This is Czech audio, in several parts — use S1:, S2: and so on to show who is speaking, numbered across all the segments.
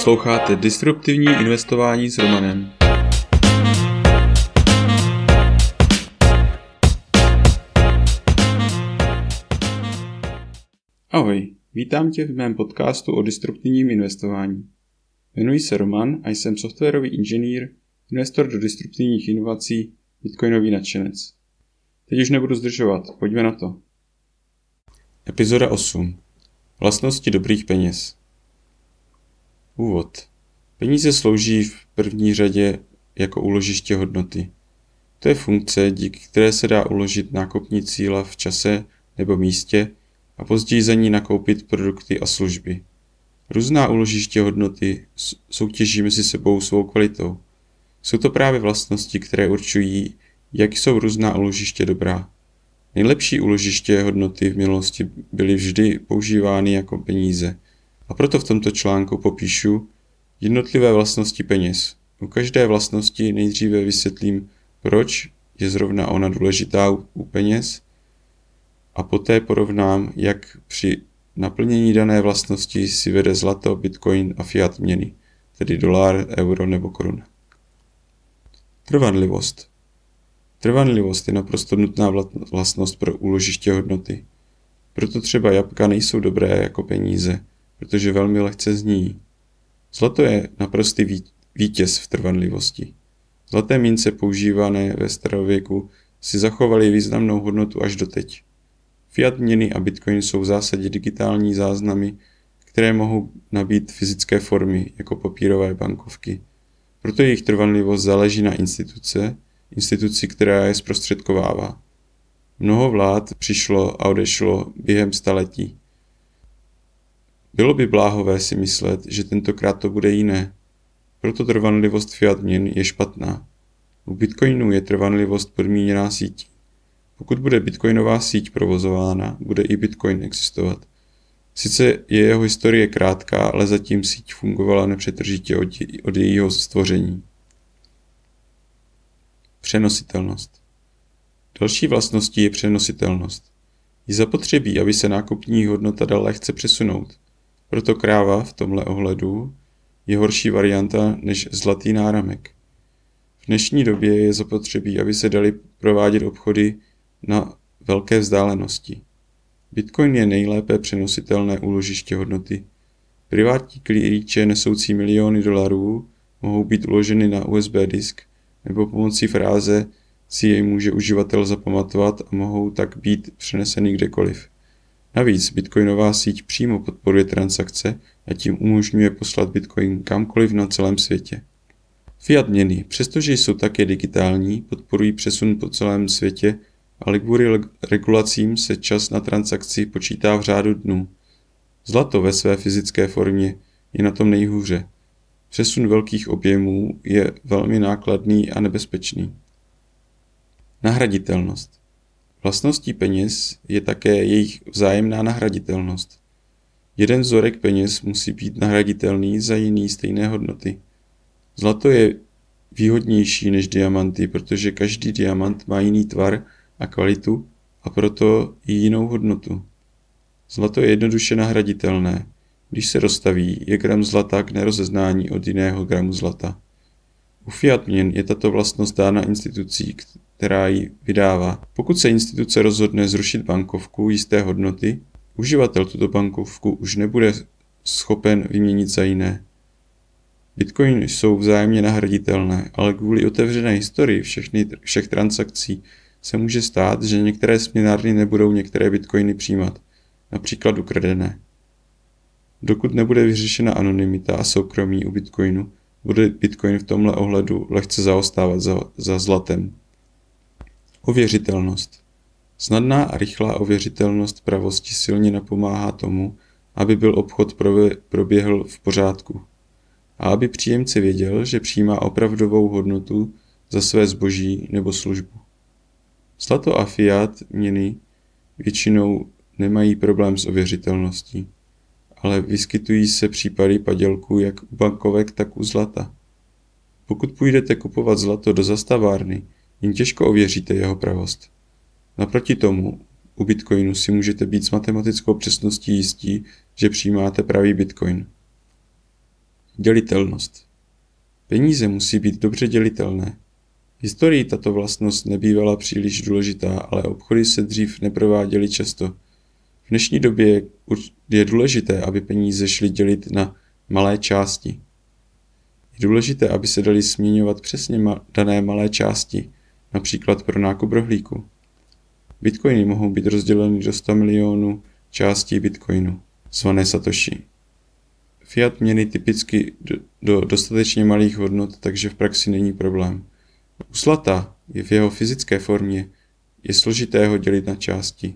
S1: Posloucháte Disruptivní investování s Romanem. Ahoj, vítám tě v mém podcastu o disruptivním investování. Jmenuji se Roman a jsem softwarový inženýr, investor do disruptivních inovací, bitcoinový nadšenec. Teď už nebudu zdržovat, pojďme na to. Epizoda 8. Vlastnosti dobrých peněz. Úvod. Peníze slouží v první řadě jako úložiště hodnoty. To je funkce, díky které se dá uložit nákupní cíla v čase nebo místě a později za ní nakoupit produkty a služby. Různá úložiště hodnoty soutěží mezi sebou svou kvalitou. Jsou to právě vlastnosti, které určují, jak jsou různá úložiště dobrá. Nejlepší úložiště hodnoty v minulosti byly vždy používány jako peníze – a proto v tomto článku popíšu jednotlivé vlastnosti peněz. U každé vlastnosti nejdříve vysvětlím, proč je zrovna ona důležitá u peněz a poté porovnám, jak při naplnění dané vlastnosti si vede zlato, bitcoin a fiat měny, tedy dolar, euro nebo koruna. Trvanlivost. Trvanlivost je naprosto nutná vlastnost pro úložiště hodnoty. Proto třeba jabka nejsou dobré jako peníze, protože velmi lehce zní. Zlato je naprostý vítěz v trvanlivosti. Zlaté mince používané ve starověku si zachovaly významnou hodnotu až doteď. Fiat měny a Bitcoin jsou v zásadě digitální záznamy, které mohou nabít fyzické formy, jako papírové bankovky. Proto jejich trvanlivost záleží na instituce, instituci, která je zprostředkovává. Mnoho vlád přišlo a odešlo během staletí. Bylo by bláhové si myslet, že tentokrát to bude jiné. Proto trvanlivost fiat měn je špatná. U Bitcoinu je trvanlivost podmíněná sítí. Pokud bude bitcoinová síť provozována, bude i Bitcoin existovat. Sice je jeho historie krátká, ale zatím síť fungovala nepřetržitě od, od jejího stvoření. Přenositelnost. Další vlastností je přenositelnost. Je zapotřebí, aby se nákupní hodnota dala lehce přesunout. Proto kráva v tomhle ohledu je horší varianta než zlatý náramek. V dnešní době je zapotřebí, aby se dali provádět obchody na velké vzdálenosti. Bitcoin je nejlépe přenositelné úložiště hodnoty. Privátní klíče nesoucí miliony dolarů mohou být uloženy na USB disk nebo pomocí fráze si jej může uživatel zapamatovat a mohou tak být přeneseny kdekoliv. Navíc bitcoinová síť přímo podporuje transakce a tím umožňuje poslat bitcoin kamkoliv na celém světě. Fiat měny, přestože jsou také digitální, podporují přesun po celém světě, ale kvůli regulacím se čas na transakci počítá v řádu dnů. Zlato ve své fyzické formě je na tom nejhůře. Přesun velkých objemů je velmi nákladný a nebezpečný. Nahraditelnost. Vlastností peněz je také jejich vzájemná nahraditelnost. Jeden vzorek peněz musí být nahraditelný za jiný stejné hodnoty. Zlato je výhodnější než diamanty, protože každý diamant má jiný tvar a kvalitu a proto i jinou hodnotu. Zlato je jednoduše nahraditelné. Když se rozstaví, je gram zlata k nerozeznání od jiného gramu zlata. U fiat měn je tato vlastnost dána institucí, která ji vydává. Pokud se instituce rozhodne zrušit bankovku jisté hodnoty, uživatel tuto bankovku už nebude schopen vyměnit za jiné. Bitcoiny jsou vzájemně nahraditelné, ale kvůli otevřené historii všechny, všech transakcí se může stát, že některé směnárny nebudou některé bitcoiny přijímat, například ukradené. Dokud nebude vyřešena anonymita a soukromí u bitcoinu, bude bitcoin v tomhle ohledu lehce zaostávat za, za zlatem. Ověřitelnost. Snadná a rychlá ověřitelnost pravosti silně napomáhá tomu, aby byl obchod proběhl v pořádku a aby příjemce věděl, že přijímá opravdovou hodnotu za své zboží nebo službu. Zlato a fiat měny většinou nemají problém s ověřitelností, ale vyskytují se případy padělků jak u bankovek, tak u zlata. Pokud půjdete kupovat zlato do zastavárny, jen těžko ověříte jeho pravost. Naproti tomu, u Bitcoinu si můžete být s matematickou přesností jistí, že přijímáte pravý Bitcoin. Dělitelnost. Peníze musí být dobře dělitelné. V historii tato vlastnost nebývala příliš důležitá, ale obchody se dřív neprováděly často. V dnešní době je důležité, aby peníze šly dělit na malé části. Je důležité, aby se dali směňovat přesně dané malé části, například pro nákup rohlíku. Bitcoiny mohou být rozděleny do 100 milionů částí bitcoinu, zvané Satoshi. Fiat měny typicky do, do dostatečně malých hodnot, takže v praxi není problém. U zlata je v jeho fyzické formě je složité ho dělit na části.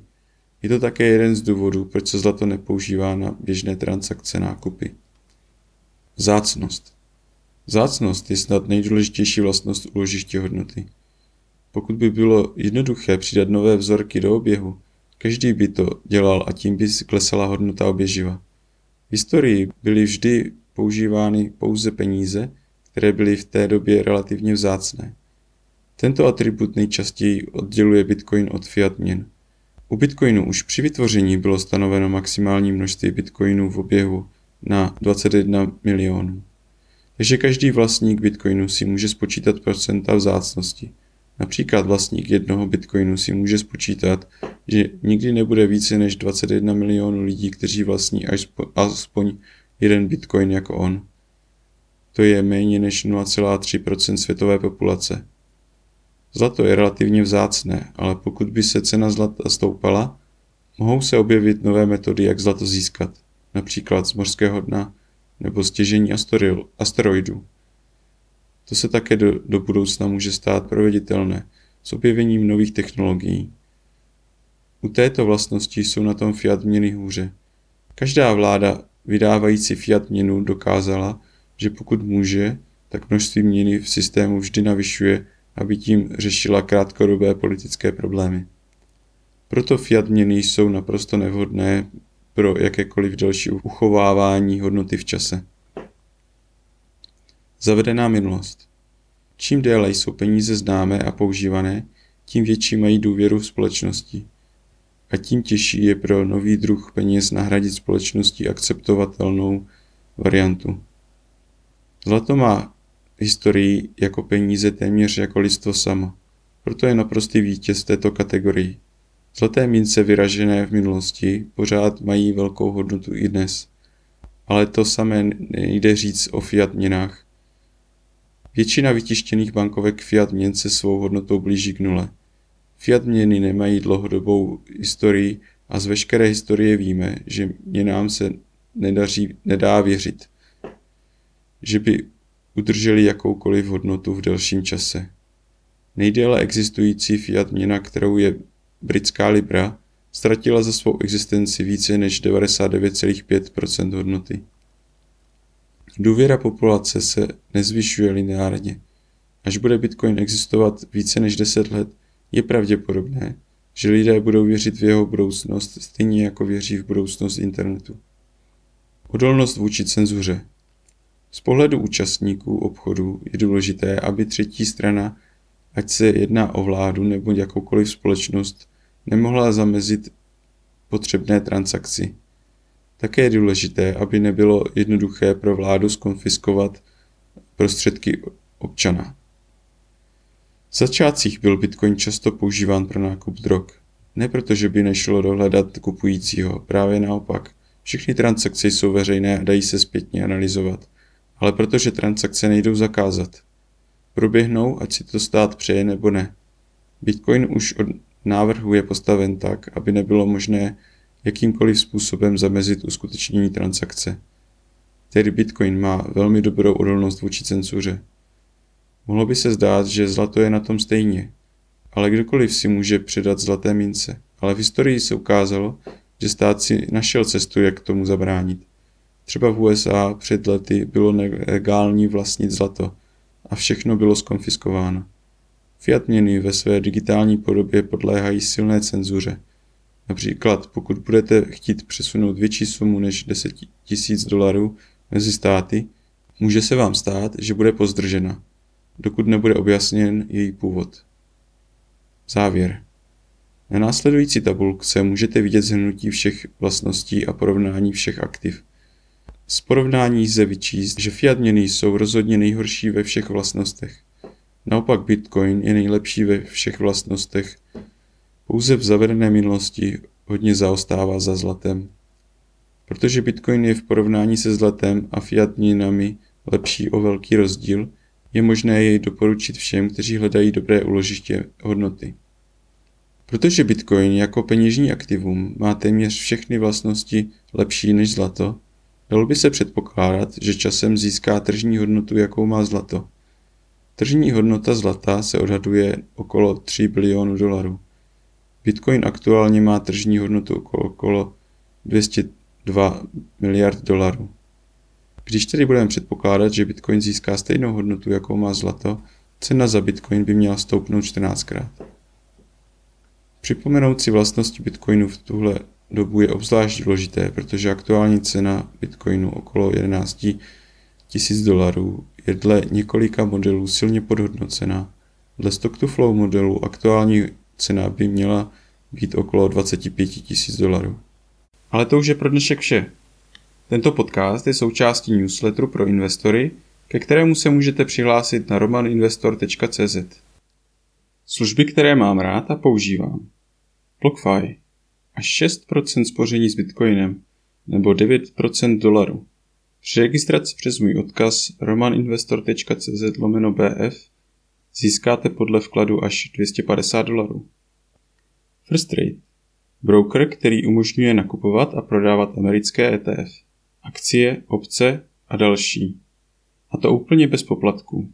S1: Je to také jeden z důvodů, proč se zlato nepoužívá na běžné transakce nákupy. Zácnost. Zácnost je snad nejdůležitější vlastnost úložiště hodnoty. Pokud by bylo jednoduché přidat nové vzorky do oběhu, každý by to dělal a tím by klesala hodnota oběživa. V historii byly vždy používány pouze peníze, které byly v té době relativně vzácné. Tento atribut nejčastěji odděluje Bitcoin od fiat měn. U Bitcoinu už při vytvoření bylo stanoveno maximální množství Bitcoinů v oběhu na 21 milionů. Takže každý vlastník Bitcoinu si může spočítat procenta vzácnosti. Například vlastník jednoho Bitcoinu si může spočítat, že nikdy nebude více než 21 milionů lidí, kteří vlastní až aspoň jeden Bitcoin jako on. To je méně než 0,3% světové populace. Zlato je relativně vzácné, ale pokud by se cena zlata stoupala, mohou se objevit nové metody, jak zlato získat, například z mořského dna nebo stěžení asteroidů. To se také do, do budoucna může stát proveditelné s objevením nových technologií. U této vlastnosti jsou na tom fiat měny hůře. Každá vláda vydávající fiat měnu dokázala, že pokud může, tak množství měny v systému vždy navyšuje aby tím řešila krátkodobé politické problémy. Proto fiat měny jsou naprosto nevhodné pro jakékoliv další uchovávání hodnoty v čase. Zavedená minulost. Čím déle jsou peníze známé a používané, tím větší mají důvěru v společnosti. A tím těžší je pro nový druh peněz nahradit společnosti akceptovatelnou variantu. Zlato má historii jako peníze téměř jako lidstvo samo. Proto je naprostý vítěz této kategorii. Zlaté mince vyražené v minulosti pořád mají velkou hodnotu i dnes. Ale to samé nejde říct o fiat měnách. Většina vytištěných bankovek fiat měn se svou hodnotou blíží k nule. Fiat měny nemají dlouhodobou historii a z veškeré historie víme, že měnám se nedaří, nedá věřit. Že by udrželi jakoukoliv hodnotu v delším čase. Nejdéle existující fiat měna, kterou je britská libra, ztratila za svou existenci více než 99,5% hodnoty. Důvěra populace se nezvyšuje lineárně. Až bude Bitcoin existovat více než 10 let, je pravděpodobné, že lidé budou věřit v jeho budoucnost stejně jako věří v budoucnost internetu. Odolnost vůči cenzuře z pohledu účastníků obchodu je důležité, aby třetí strana, ať se jedná o vládu nebo jakoukoliv společnost, nemohla zamezit potřebné transakci. Také je důležité, aby nebylo jednoduché pro vládu skonfiskovat prostředky občana. V začátcích byl Bitcoin často používán pro nákup drog. Ne proto, že by nešlo dohledat kupujícího, právě naopak. Všechny transakce jsou veřejné a dají se zpětně analyzovat ale protože transakce nejdou zakázat. Proběhnou, ať si to stát přeje nebo ne. Bitcoin už od návrhu je postaven tak, aby nebylo možné jakýmkoliv způsobem zamezit uskutečnění transakce. Tedy Bitcoin má velmi dobrou odolnost vůči cenzuře. Mohlo by se zdát, že zlato je na tom stejně, ale kdokoliv si může předat zlaté mince. Ale v historii se ukázalo, že stát si našel cestu, jak tomu zabránit. Třeba v USA před lety bylo nelegální vlastnit zlato a všechno bylo skonfiskováno. Fiat měny ve své digitální podobě podléhají silné cenzuře. Například pokud budete chtít přesunout větší sumu než 10 000 dolarů mezi státy, může se vám stát, že bude pozdržena, dokud nebude objasněn její původ. Závěr. Na následující tabulce můžete vidět zhrnutí všech vlastností a porovnání všech aktiv – Z porovnání lze vyčíst, že fiat měny jsou rozhodně nejhorší ve všech vlastnostech. Naopak Bitcoin je nejlepší ve všech vlastnostech. Pouze v zavedené minulosti hodně zaostává za zlatem. Protože Bitcoin je v porovnání se zlatem a fiat měnami lepší o velký rozdíl, je možné jej doporučit všem, kteří hledají dobré uložiště hodnoty. Protože Bitcoin jako peněžní aktivum má téměř všechny vlastnosti lepší než zlato, dalo by se předpokládat, že časem získá tržní hodnotu, jakou má zlato. Tržní hodnota zlata se odhaduje okolo 3 bilionů dolarů. Bitcoin aktuálně má tržní hodnotu okolo 202 miliard dolarů. Když tedy budeme předpokládat, že Bitcoin získá stejnou hodnotu, jakou má zlato, cena za Bitcoin by měla stoupnout 14krát. Připomenout si vlastnosti Bitcoinu v tuhle dobu je obzvlášť důležité, protože aktuální cena Bitcoinu okolo 11 000 dolarů je dle několika modelů silně podhodnocená. Dle Stock to Flow modelu aktuální cena by měla být okolo 25 000 dolarů. Ale to už je pro dnešek vše. Tento podcast je součástí newsletteru pro investory, ke kterému se můžete přihlásit na romaninvestor.cz. Služby, které mám rád a používám. BlockFi. Až 6% spoření s Bitcoinem nebo 9% dolaru. Při registraci přes můj odkaz romaninvestor.cz lomeno BF získáte podle vkladu až 250 dolarů. First Trade. Broker, který umožňuje nakupovat a prodávat americké ETF, akcie, opce a další. A to úplně bez poplatků.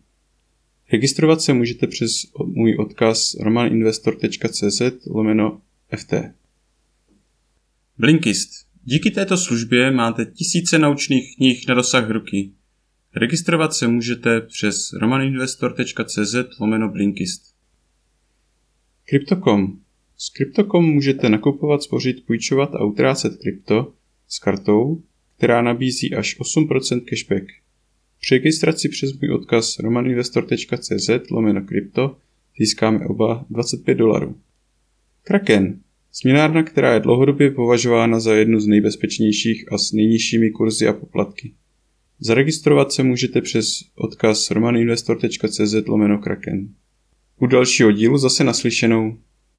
S1: Registrovat se můžete přes můj odkaz romaninvestor.cz lomeno FT. Blinkist. Díky této službě máte tisíce naučných knih na dosah ruky. Registrovat se můžete přes romaninvestor.cz lomeno Blinkist. Crypto.com. S Crypto.com můžete nakupovat, spořit, půjčovat a utrácet krypto s kartou, která nabízí až 8% cashback. Při registraci přes můj odkaz romaninvestor.cz lomeno krypto získáme oba 25 dolarů. Kraken. Směnárna, která je dlouhodobě považována za jednu z nejbezpečnějších a s nejnižšími kurzy a poplatky. Zaregistrovat se můžete přes odkaz romaninvestor.cz lomeno Kraken. U dalšího dílu zase naslyšenou.